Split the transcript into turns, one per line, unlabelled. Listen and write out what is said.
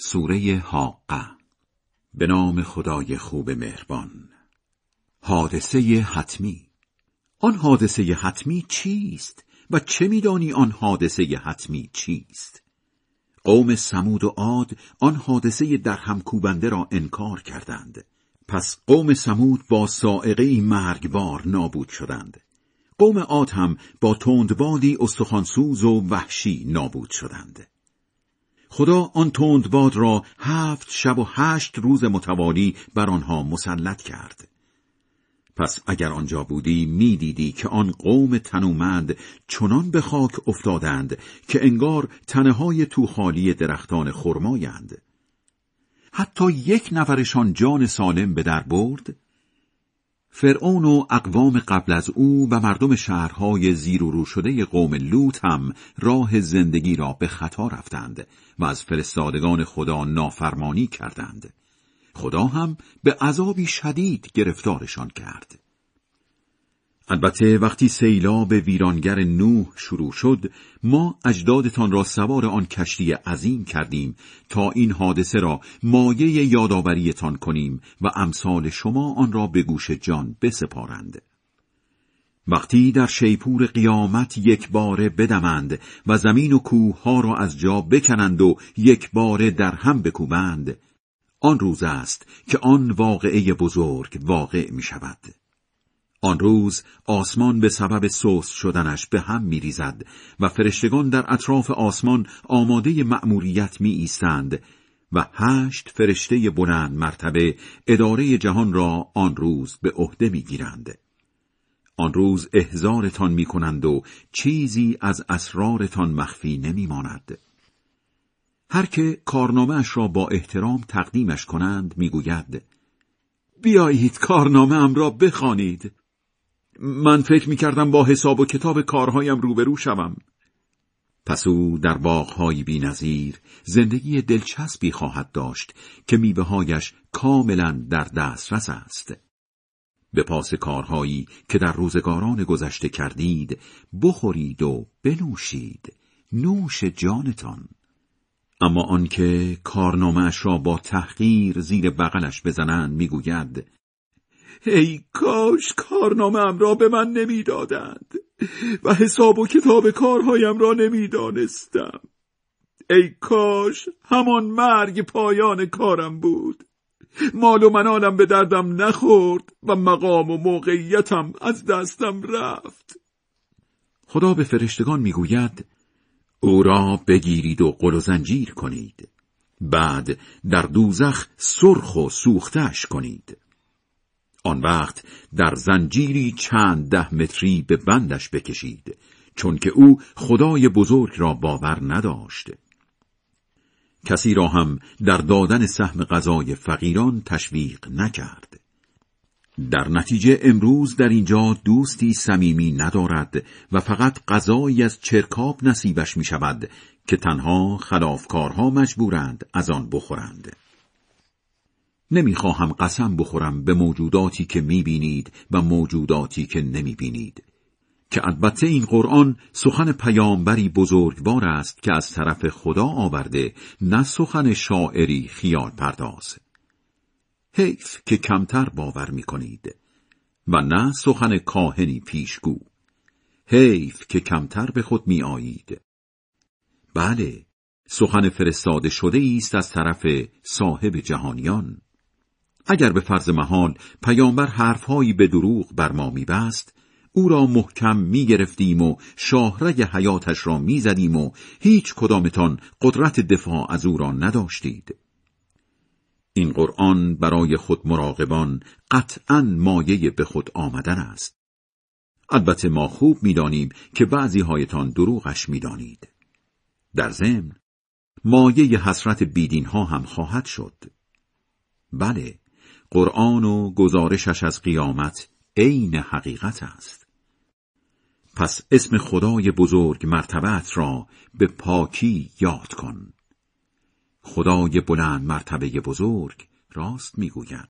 سوره حاقه به نام خدای خوب مهربان. حادثه حتمی. آن حادثه حتمی چیست و چه میدانی آن حادثه حتمی چیست؟ قوم سمود و عاد آن حادثه در همکوبنده را انکار کردند. پس قوم سمود با سائقه مرگبار نابود شدند. قوم عاد هم با تندبادی استخوانسوز و وحشی نابود شدند. خدا آن تندباد را هفت شب و هشت روز متوالی بر آنها مسلط کرد. پس اگر آنجا بودی می‌دیدی که آن قوم تنومند چنان به خاک افتادند که انگار تنه های توخالی درختان خرمایند. حتی یک نفرشان جان سالم به در برد. فرعون و اقوام قبل از او و مردم شهرهای زیر و رو شده قوم لوط هم راه زندگی را به خطا رفتند و از فرستادگان خدا نافرمانی کردند. خدا هم به عذابی شدید گرفتارشان کرد. البته وقتی سیلاب ویرانگر نوح شروع شد ما اجدادتان را سوار آن کشتی عظیم کردیم تا این حادثه را مایه یادآوریتان کنیم و امثال شما آن را به گوش جان بسپارند. وقتی در شیپور قیامت یک باره بدمند و زمین و کوه ها را از جا بکنند و یک باره در هم بکوبند آن روز است که آن واقعه بزرگ واقع می شود آن روز آسمان به سبب سوس شدنش به هم می ریزد و فرشتگان در اطراف آسمان آماده مأموریت می ایستند و هشت فرشته بلند مرتبه اداره جهان را آن روز به عهده می گیرند. آن روز احزارتان می کنند و چیزی از اسرارتان مخفی نمی ماند. هر که کارنامه را با احترام تقدیمش کنند می‌گوید بیایید کارنامه ام را بخوانید من فکر می کردم با حساب و کتاب کارهایم روبرو شوم. پس او در باغهای بی نظیر زندگی دلچسبی خواهد داشت که میوههایش کاملا در دسترس است. به پاس کارهایی که در روزگاران گذشته کردید بخورید و بنوشید نوش جانتان اما آنکه کارنامهاش را با تحقیر زیر بغلش بزنند می‌گوید ای کاش کارنامه را به من نمی‌دادند و حساب و کتاب کارهایم را نمی‌دانستم. ای کاش همان مرگ پایان کارم بود. مال و منالم به دردم نخورد و مقام و موقعیتم از دستم رفت. خدا به فرشتگان می‌گوید او را بگیرید و قل و زنجیر کنید. بعد در دوزخ سرخ و سوختش کنید. آن وقت در زنجیری چند ده متری به بندش بکشید چون که او خدای بزرگ را باور نداشت کسی را هم در دادن سهم غذای فقیران تشویق نکرد در نتیجه امروز در اینجا دوستی صمیمی ندارد و فقط غذایی از چرکاب نصیبش می شود که تنها خلافکارها مجبورند از آن بخورند. نمی‌خواهم قسم بخورم به موجوداتی که می‌بینید و موجوداتی که نمی‌بینید. که البته این قرآن سخن پیامبری بزرگوار است که از طرف خدا آورده نه سخن شاعری خیال پرداز حیف که کمتر باور می‌کنید و نه سخن کاهنی پیشگو. حیف که کمتر به خود میآیید. بله سخن فرستاده شده است از طرف صاحب جهانیان. اگر به فرض محال پیامبر حرفهایی به دروغ بر ما میبست او را محکم می‌گرفتیم و شاهرگ حیاتش را می‌زدیم و هیچ کدامتان قدرت دفاع از او را نداشتید. این قرآن برای خود مراقبان قطعا مایه به خود آمدن است. البته ما خوب می‌دانیم که بعضی هایتان دروغش می‌دانید. در ضمن مایه حسرت بیدین ها هم خواهد شد. بله قرآن و گزارشش از قیامت عین حقیقت است. پس اسم خدای بزرگ مرتبت را به پاکی یاد کن. خدای بلند مرتبه بزرگ راست می‌گوید.